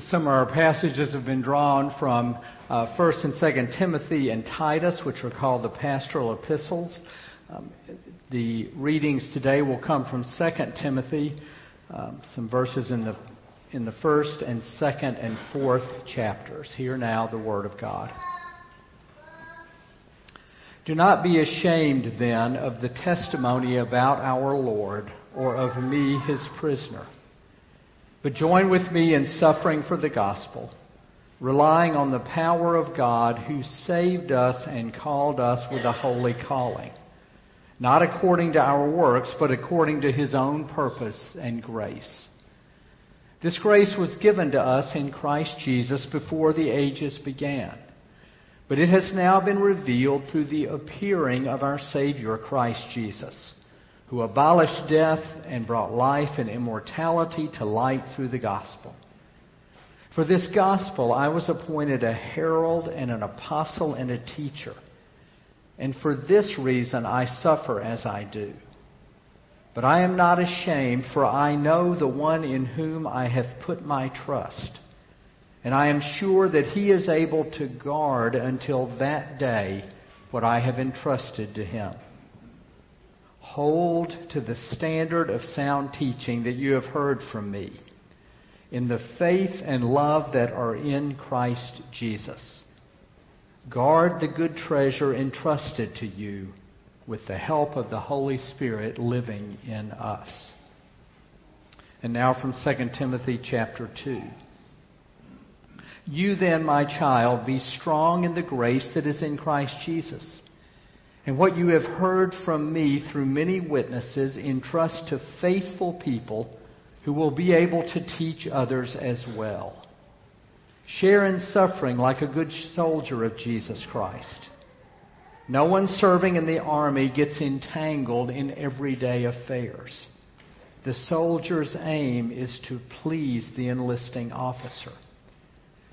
Some of our passages have been drawn from uh, 1st and 2nd Timothy and Titus, which are called the pastoral epistles. Um, the readings today will come from 2nd Timothy, um, some verses in the, in the first and second and fourth chapters. Hear now the Word of God. Do not be ashamed then of the testimony about our Lord or of me, his prisoner but join with me in suffering for the gospel, relying on the power of God who saved us and called us with a holy calling, not according to our works, but according to his own purpose and grace. This grace was given to us in Christ Jesus before the ages began. But it has now been revealed through the appearing of our Savior, Christ Jesus who abolished death and brought life and immortality to light through the gospel. For this gospel I was appointed a herald and an apostle and a teacher. And for this reason I suffer as I do. But I am not ashamed, for I know the one in whom I have put my trust. And I am sure that he is able to guard until that day what I have entrusted to him. Hold to the standard of sound teaching that you have heard from me in the faith and love that are in Christ Jesus. Guard the good treasure entrusted to you with the help of the Holy Spirit living in us. And now from 2 Timothy chapter 2. You then, my child, be strong in the grace that is in Christ Jesus. And what you have heard from me through many witnesses, entrust to faithful people who will be able to teach others as well. Share in suffering like a good soldier of Jesus Christ. No one serving in the army gets entangled in everyday affairs. The soldier's aim is to please the enlisting officer.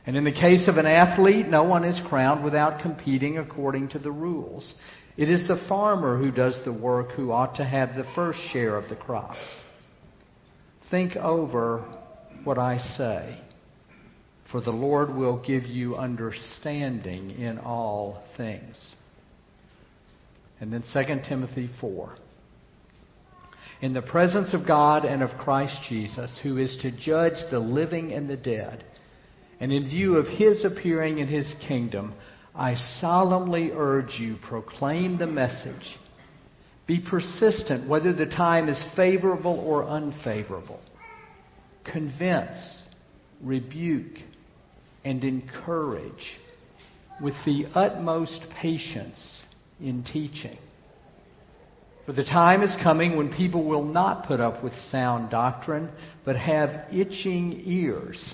And in the case of an athlete, no one is crowned without competing according to the rules. It is the farmer who does the work who ought to have the first share of the crops. Think over what I say, for the Lord will give you understanding in all things. And then 2 Timothy 4. In the presence of God and of Christ Jesus, who is to judge the living and the dead, and in view of his appearing in his kingdom, I solemnly urge you, proclaim the message. Be persistent, whether the time is favorable or unfavorable. Convince, rebuke, and encourage with the utmost patience in teaching. For the time is coming when people will not put up with sound doctrine, but have itching ears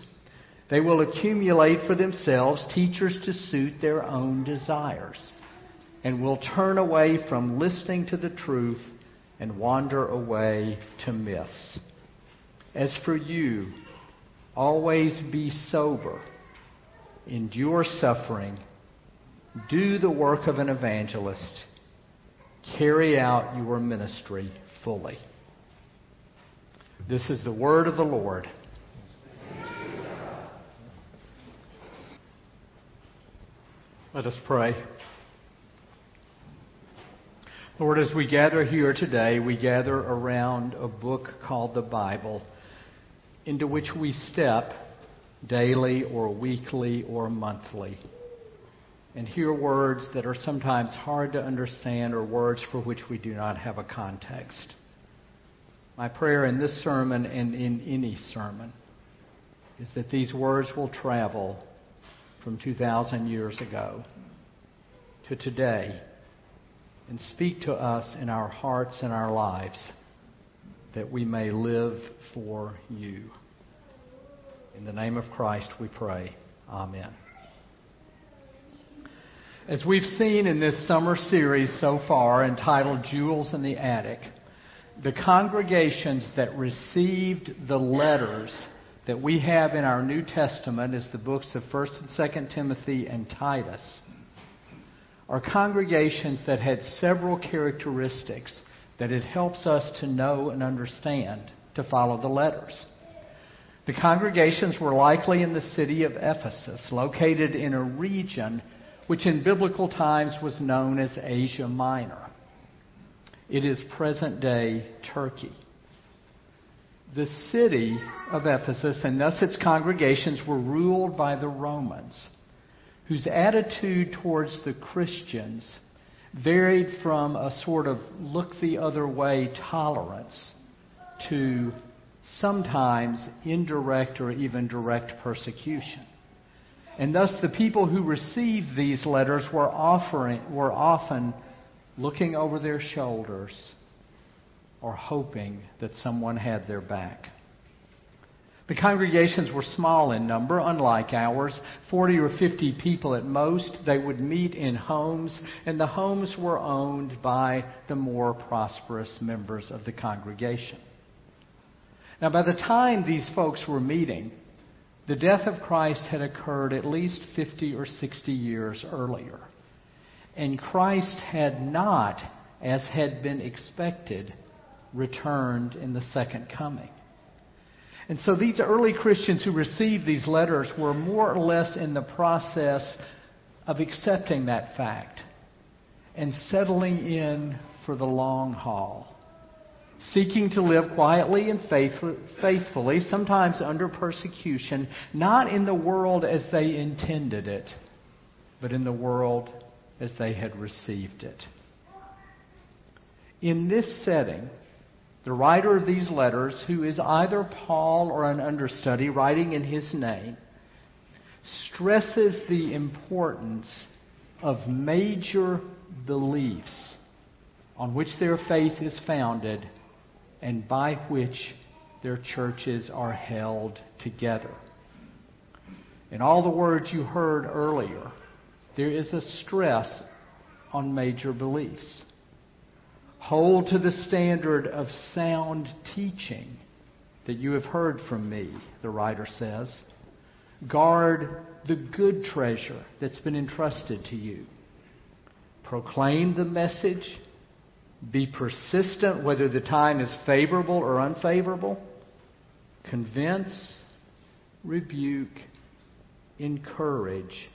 they will accumulate for themselves teachers to suit their own desires and will turn away from listening to the truth and wander away to myths. As for you, always be sober, endure suffering, do the work of an evangelist, carry out your ministry fully. This is the word of the Lord. Let us pray. Lord, as we gather here today, we gather around a book called the Bible, into which we step daily or weekly or monthly and hear words that are sometimes hard to understand or words for which we do not have a context. My prayer in this sermon and in any sermon is that these words will travel from 2,000 years ago to today and speak to us in our hearts and our lives that we may live for you. In the name of Christ we pray. Amen. As we've seen in this summer series so far entitled Jewels in the Attic, the congregations that received the letters that we have in our New Testament is the books of 1st and 2nd Timothy and Titus are congregations that had several characteristics that it helps us to know and understand to follow the letters. The congregations were likely in the city of Ephesus, located in a region which in biblical times was known as Asia Minor. It is present day Turkey. The city of Ephesus and thus its congregations were ruled by the Romans, whose attitude towards the Christians varied from a sort of look the other way tolerance to sometimes indirect or even direct persecution. And thus, the people who received these letters were, offering, were often looking over their shoulders or hoping that someone had their back. The congregations were small in number, unlike ours 40 or 50 people at most. They would meet in homes, and the homes were owned by the more prosperous members of the congregation. Now, by the time these folks were meeting, the death of Christ had occurred at least 50 or 60 years earlier. And Christ had not, as had been expected, returned in the second coming. And so these early Christians who received these letters were more or less in the process of accepting that fact and settling in for the long haul, seeking to live quietly and faithfully, sometimes under persecution, not in the world as they intended it, but in the world as they had received it. In this setting, the writer of these letters, who is either Paul or an understudy writing in his name, stresses the importance of major beliefs on which their faith is founded and by which their churches are held together. In all the words you heard earlier, there is a stress on major beliefs. Hold to the standard of sound teaching that you have heard from me, the writer says. Guard the good treasure that's been entrusted to you. Proclaim the message. Be persistent whether the time is favorable or unfavorable. Convince, rebuke, encourage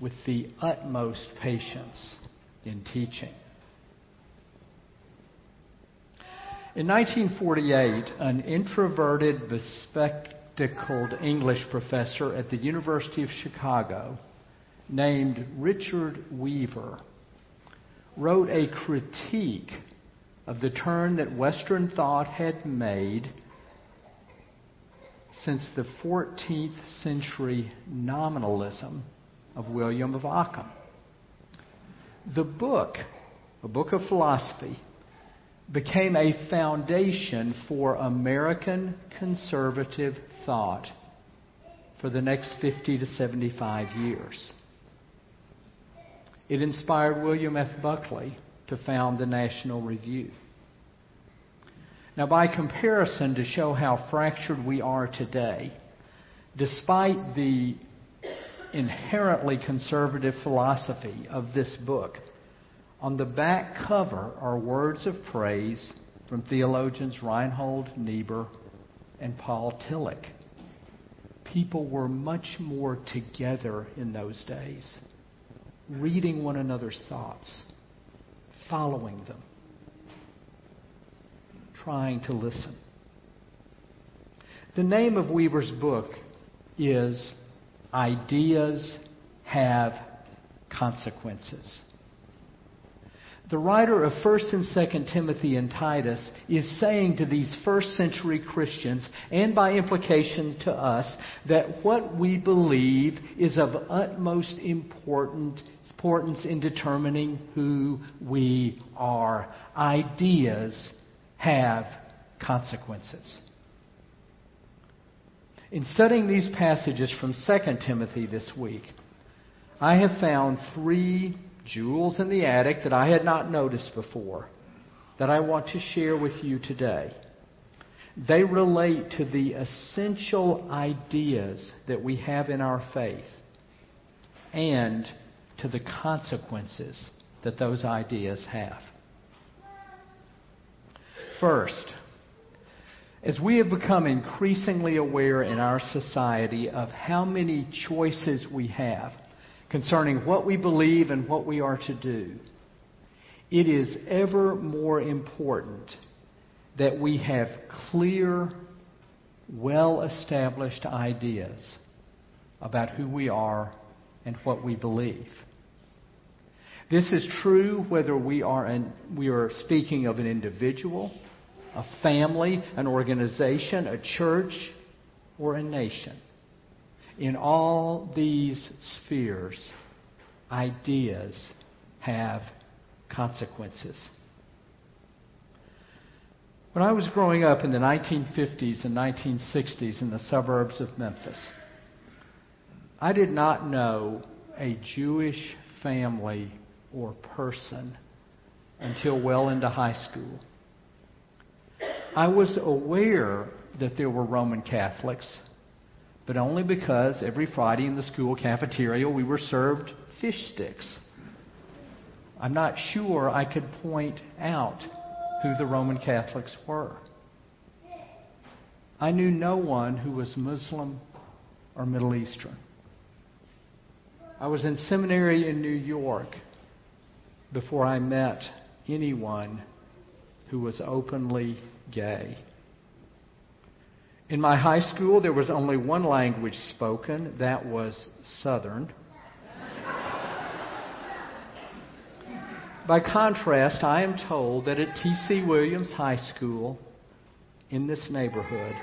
with the utmost patience in teaching. In 1948, an introverted, bespectacled English professor at the University of Chicago named Richard Weaver wrote a critique of the turn that Western thought had made since the 14th century nominalism of William of Ockham. The book, a book of philosophy, became a foundation for American conservative thought for the next 50 to 75 years. It inspired William F. Buckley to found the National Review. Now, by comparison, to show how fractured we are today, despite the inherently conservative philosophy of this book, on the back cover are words of praise from theologians Reinhold Niebuhr and Paul Tillich. People were much more together in those days, reading one another's thoughts, following them, trying to listen. The name of Weaver's book is Ideas Have Consequences. The writer of 1st and 2nd Timothy and Titus is saying to these first century Christians, and by implication to us, that what we believe is of utmost importance in determining who we are. Ideas have consequences. In studying these passages from 2 Timothy this week, I have found three jewels in the attic that I had not noticed before that I want to share with you today. They relate to the essential ideas that we have in our faith and to the consequences that those ideas have. First, As we have become increasingly aware in our society of how many choices we have concerning what we believe and what we are to do, it is ever more important that we have clear, well established ideas about who we are and what we believe. This is true whether we are, an, we are speaking of an individual, a family, an organization, a church, or a nation. In all these spheres, ideas have consequences. When I was growing up in the 1950s and 1960s in the suburbs of Memphis, I did not know a Jewish family or person until well into high school. I was aware that there were Roman Catholics, but only because every Friday in the school cafeteria we were served fish sticks. I'm not sure I could point out who the Roman Catholics were. I knew no one who was Muslim or Middle Eastern. I was in seminary in New York before I met anyone who was openly gay. In my high school, there was only one language spoken, that was Southern. By contrast, I am told that at T.C. Williams High School in this neighborhood,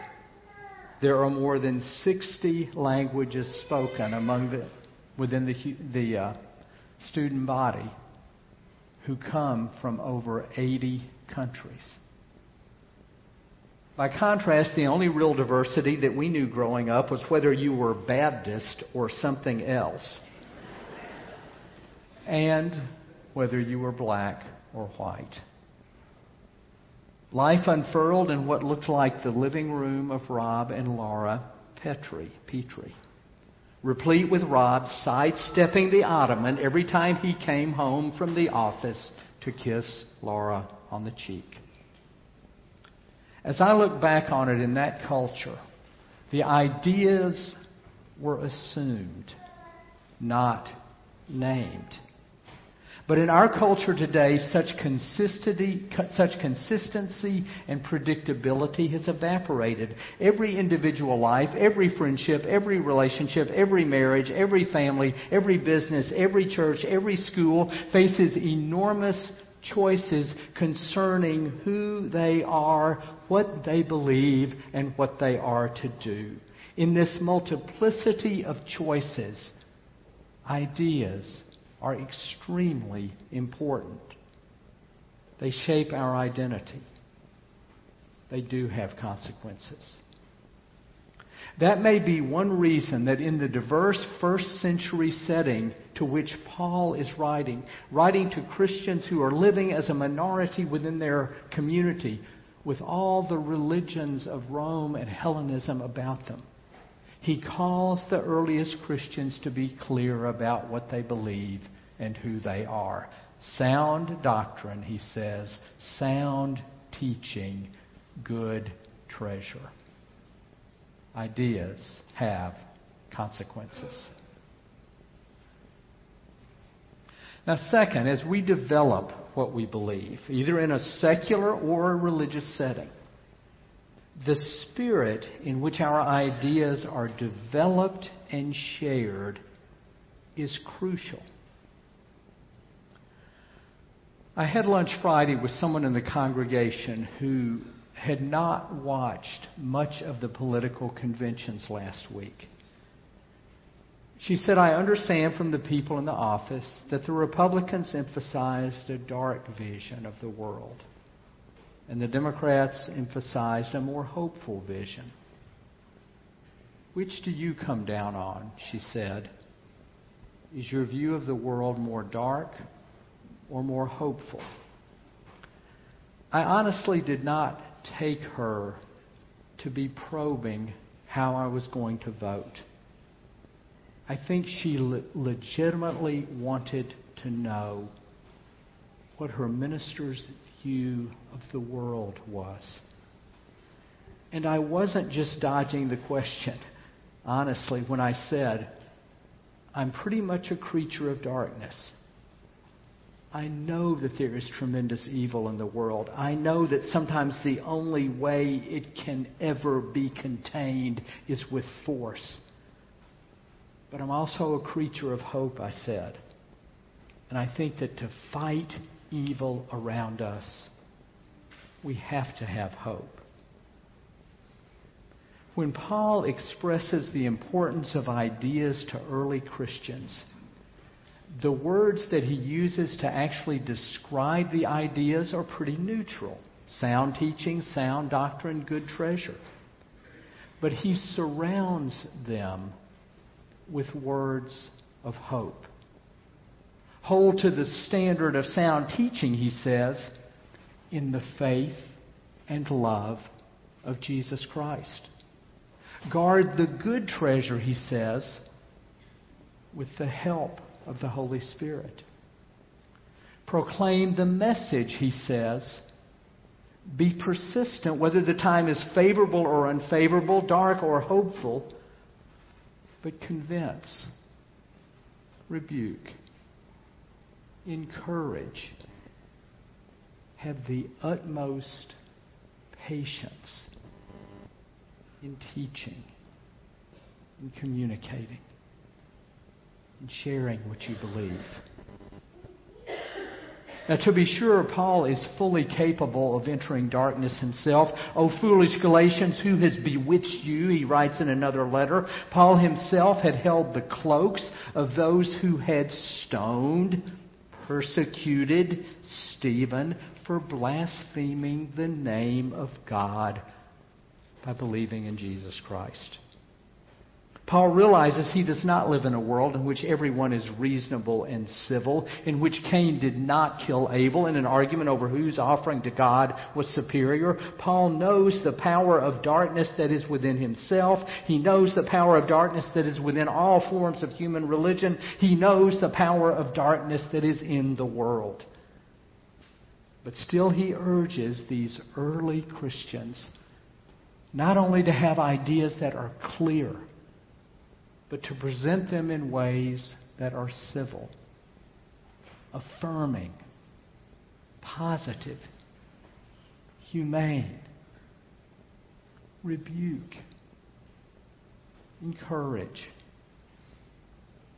there are more than 60 languages spoken among the, within the, the uh, student body who come from over 80 countries. By contrast, the only real diversity that we knew growing up was whether you were Baptist or something else, and whether you were black or white. Life unfurled in what looked like the living room of Rob and Laura Petrie. Petrie replete with Rob sidestepping the ottoman every time he came home from the office to kiss Laura on the cheek. As I look back on it in that culture, the ideas were assumed, not named. But in our culture today, such consistency, such consistency and predictability has evaporated. Every individual life, every friendship, every relationship, every marriage, every family, every business, every church, every school faces enormous choices concerning who they are, what they believe, and what they are to do. In this multiplicity of choices, ideas, are extremely important. They shape our identity. They do have consequences. That may be one reason that in the diverse first century setting to which Paul is writing, writing to Christians who are living as a minority within their community, with all the religions of Rome and Hellenism about them, he calls the earliest Christians to be clear about what they believe and who they are. Sound doctrine, he says, sound teaching, good treasure. Ideas have consequences. Now, second, as we develop what we believe, either in a secular or a religious setting, the spirit in which our ideas are developed and shared is crucial. I had lunch Friday with someone in the congregation who had not watched much of the political conventions last week. She said, I understand from the people in the office that the Republicans emphasized a dark vision of the world and the Democrats emphasized a more hopeful vision. Which do you come down on? She said. Is your view of the world more dark or more hopeful? I honestly did not take her to be probing how I was going to vote. I think she le- legitimately wanted to know what her minister's view of the world was. And I wasn't just dodging the question, honestly, when I said, I'm pretty much a creature of darkness. I know that there is tremendous evil in the world. I know that sometimes the only way it can ever be contained is with force. But I'm also a creature of hope, I said. And I think that to fight evil around us, we have to have hope. When Paul expresses the importance of ideas to early Christians, the words that he uses to actually describe the ideas are pretty neutral sound teaching, sound doctrine, good treasure. But he surrounds them with words of hope. Hold to the standard of sound teaching, he says, in the faith and love of Jesus Christ. Guard the good treasure, he says, with the help of the Holy Spirit. Proclaim the message, he says. Be persistent, whether the time is favorable or unfavorable, dark or hopeful, but convince, rebuke, encourage, have the utmost patience in teaching, in communicating and sharing what you believe. Now, to be sure, Paul is fully capable of entering darkness himself. O foolish Galatians, who has bewitched you? He writes in another letter. Paul himself had held the cloaks of those who had stoned, persecuted Stephen for blaspheming the name of God by believing in Jesus Christ. Paul realizes he does not live in a world in which everyone is reasonable and civil, in which Cain did not kill Abel in an argument over whose offering to God was superior. Paul knows the power of darkness that is within himself. He knows the power of darkness that is within all forms of human religion. He knows the power of darkness that is in the world. But still, he urges these early Christians not only to have ideas that are clear but to present them in ways that are civil, affirming, positive, humane, rebuke, encourage,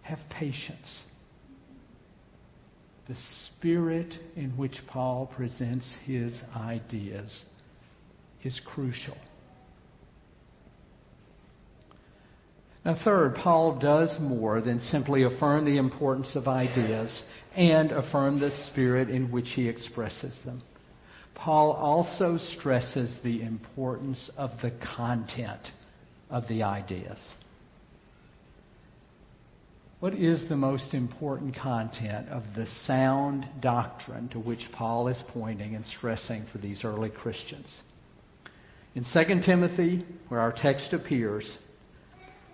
have patience. The spirit in which Paul presents his ideas is crucial. Now, third, Paul does more than simply affirm the importance of ideas and affirm the spirit in which he expresses them. Paul also stresses the importance of the content of the ideas. What is the most important content of the sound doctrine to which Paul is pointing and stressing for these early Christians? In 2 Timothy, where our text appears,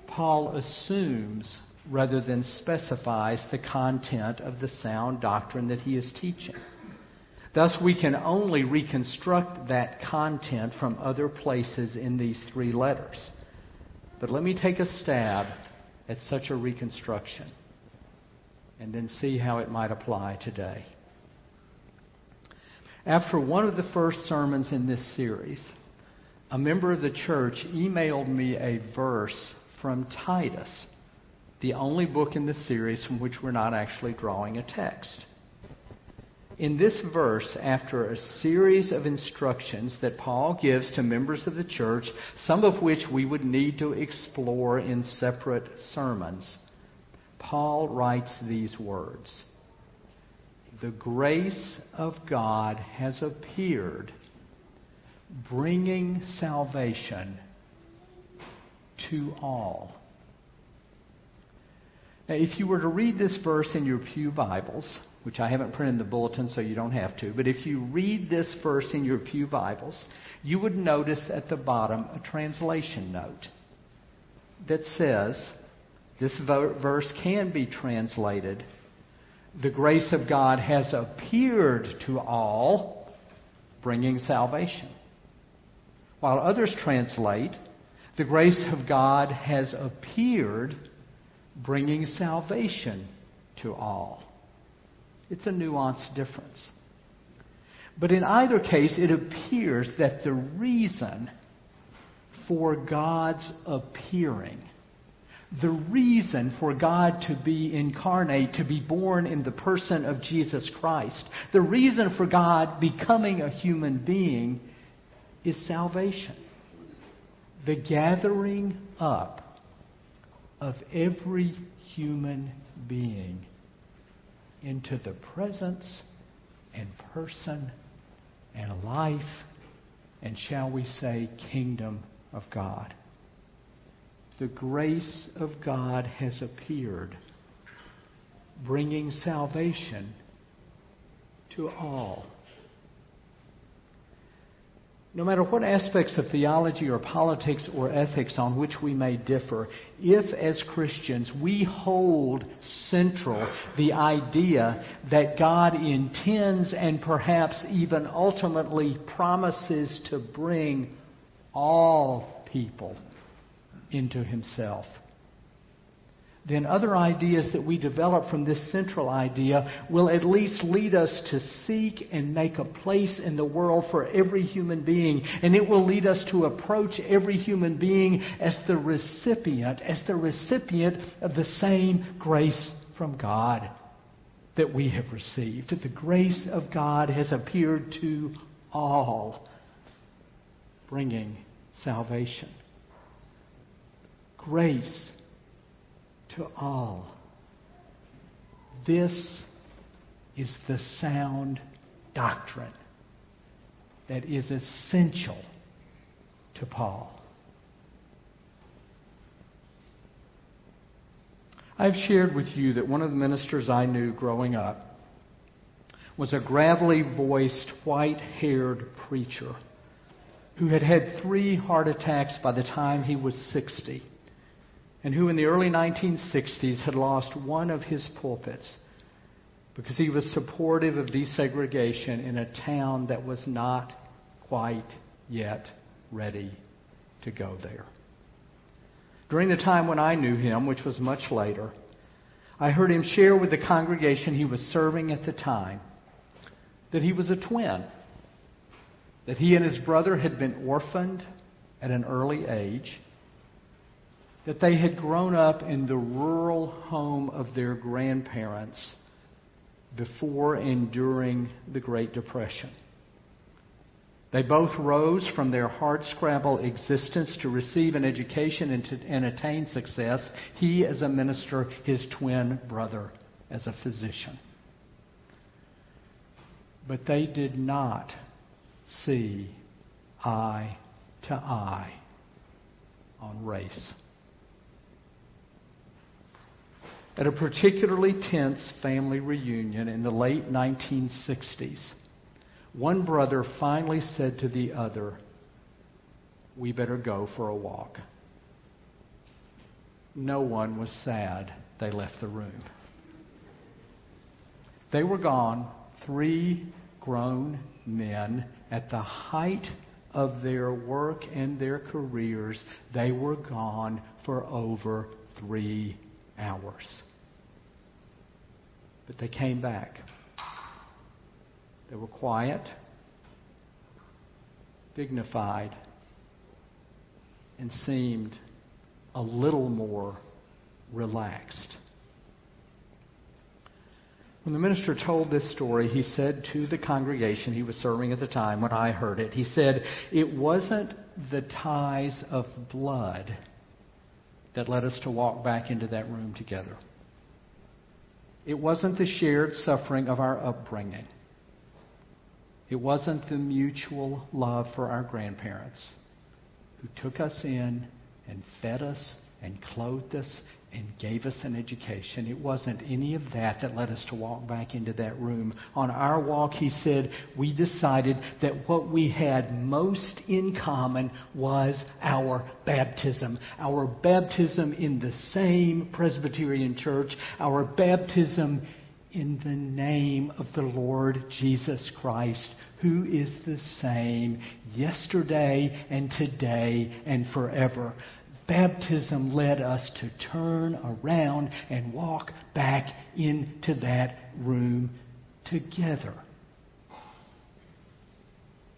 Paul assumes rather than specifies the content of the sound doctrine that he is teaching. Thus, we can only reconstruct that content from other places in these three letters. But let me take a stab at such a reconstruction and then see how it might apply today. After one of the first sermons in this series, a member of the church emailed me a verse from Titus, the only book in this series from which we're not actually drawing a text. In this verse, after a series of instructions that Paul gives to members of the church, some of which we would need to explore in separate sermons, Paul writes these words The grace of God has appeared, bringing salvation to all. Now, if you were to read this verse in your Pew Bibles, which I haven't printed in the bulletin so you don't have to, but if you read this verse in your Pew Bibles, you would notice at the bottom a translation note that says, this verse can be translated, the grace of God has appeared to all, bringing salvation. While others translate, the grace of God has appeared, bringing salvation to all. It's a nuanced difference. But in either case, it appears that the reason for God's appearing, the reason for God to be incarnate, to be born in the person of Jesus Christ, the reason for God becoming a human being is salvation. The gathering up of every human being into the presence and person and life and, shall we say, kingdom of God. The grace of God has appeared, bringing salvation to all. No matter what aspects of theology or politics or ethics on which we may differ, if as Christians we hold central the idea that God intends and perhaps even ultimately promises to bring all people into Himself, then other ideas that we develop from this central idea will at least lead us to seek and make a place in the world for every human being. And it will lead us to approach every human being as the recipient, as the recipient of the same grace from God that we have received. That the grace of God has appeared to all, bringing salvation. Grace to all. This is the sound doctrine that is essential to Paul. I've shared with you that one of the ministers I knew growing up was a gravelly voiced, white haired preacher who had had three heart attacks by the time he was 60 and who in the early 1960s had lost one of his pulpits because he was supportive of desegregation in a town that was not quite yet ready to go there. During the time when I knew him, which was much later, I heard him share with the congregation he was serving at the time that he was a twin, that he and his brother had been orphaned at an early age, that they had grown up in the rural home of their grandparents before and during the Great Depression. They both rose from their hard scrabble existence to receive an education and, to, and attain success. He as a minister, his twin brother as a physician. But they did not see eye to eye on race. At a particularly tense family reunion in the late 1960s, one brother finally said to the other, We better go for a walk. No one was sad they left the room. They were gone, three grown men at the height of their work and their careers. They were gone for over three hours. But they came back. They were quiet, dignified, and seemed a little more relaxed. When the minister told this story, he said to the congregation he was serving at the time when I heard it, he said, It wasn't the ties of blood that led us to walk back into that room together. It wasn't the shared suffering of our upbringing. It wasn't the mutual love for our grandparents who took us in and fed us and clothed us and gave us an education. It wasn't any of that that led us to walk back into that room. On our walk, he said, we decided that what we had most in common was our baptism. Our baptism in the same Presbyterian church, our baptism in the name of the Lord Jesus Christ, who is the same yesterday and today and forever. Baptism led us to turn around and walk back into that room together.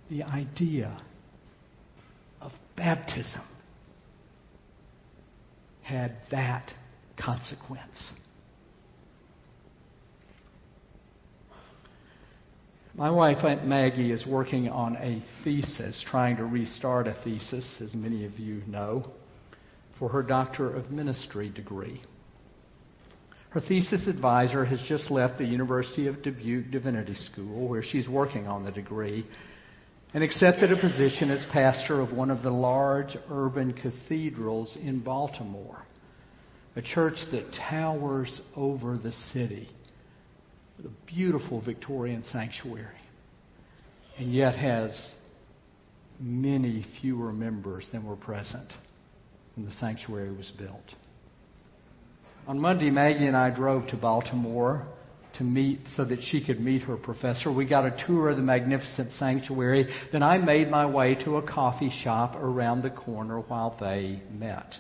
The idea of baptism had that consequence. My wife, Aunt Maggie, is working on a thesis, trying to restart a thesis, as many of you know, for her Doctor of Ministry degree. Her thesis advisor has just left the University of Dubuque Divinity School, where she's working on the degree, and accepted a position as pastor of one of the large urban cathedrals in Baltimore, a church that towers over the city with a beautiful Victorian sanctuary, and yet has many fewer members than were present when the sanctuary was built. On Monday, Maggie and I drove to Baltimore to meet so that she could meet her professor. We got a tour of the magnificent sanctuary. Then I made my way to a coffee shop around the corner while they met.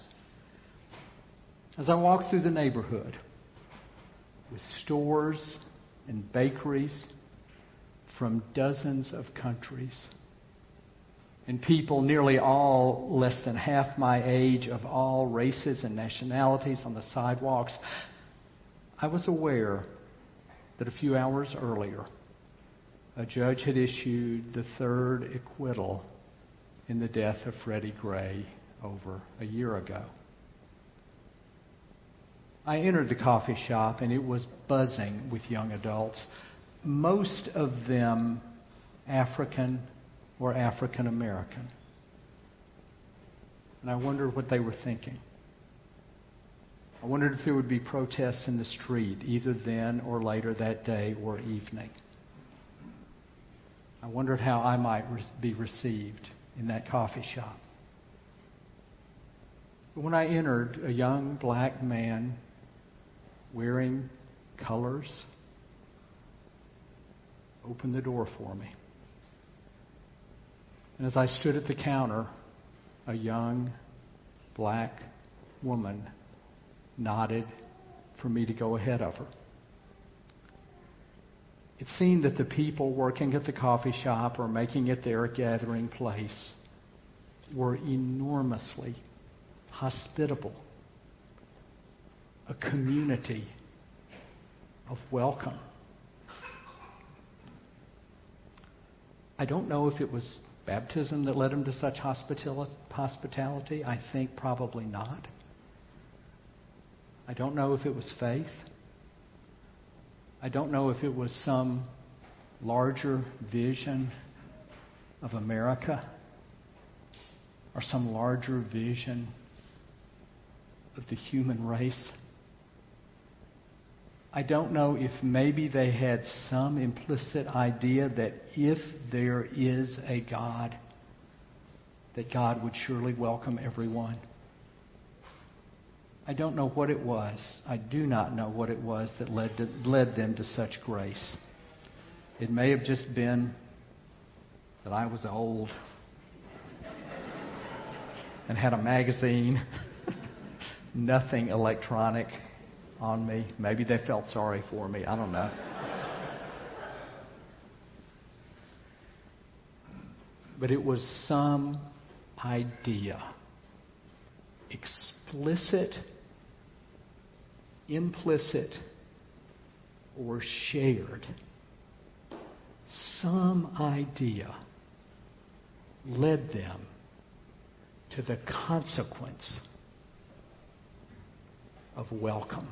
As I walked through the neighborhood with stores and bakeries from dozens of countries, and people nearly all less than half my age of all races and nationalities on the sidewalks, I was aware that a few hours earlier, a judge had issued the third acquittal in the death of Freddie Gray over a year ago. I entered the coffee shop and it was buzzing with young adults, most of them African or African American. And I wondered what they were thinking. I wondered if there would be protests in the street, either then or later that day or evening. I wondered how I might be received in that coffee shop. But when I entered, a young black man wearing colors opened the door for me. And as I stood at the counter, a young black woman nodded for me to go ahead of her. It seemed that the people working at the coffee shop or making it their gathering place were enormously hospitable, a community of welcome. I don't know if it was baptism that led him to such hospitality. I think probably not. I don't know if it was faith. I don't know if it was some larger vision of America or some larger vision of the human race. I don't know if maybe they had some implicit idea that if there is a God, that God would surely welcome everyone. I don't know what it was. I do not know what it was that led, to, led them to such grace. It may have just been that I was old and had a magazine, nothing electronic on me. Maybe they felt sorry for me. I don't know. but it was some idea, explicit, implicit, or shared. Some idea led them to the consequence of welcome.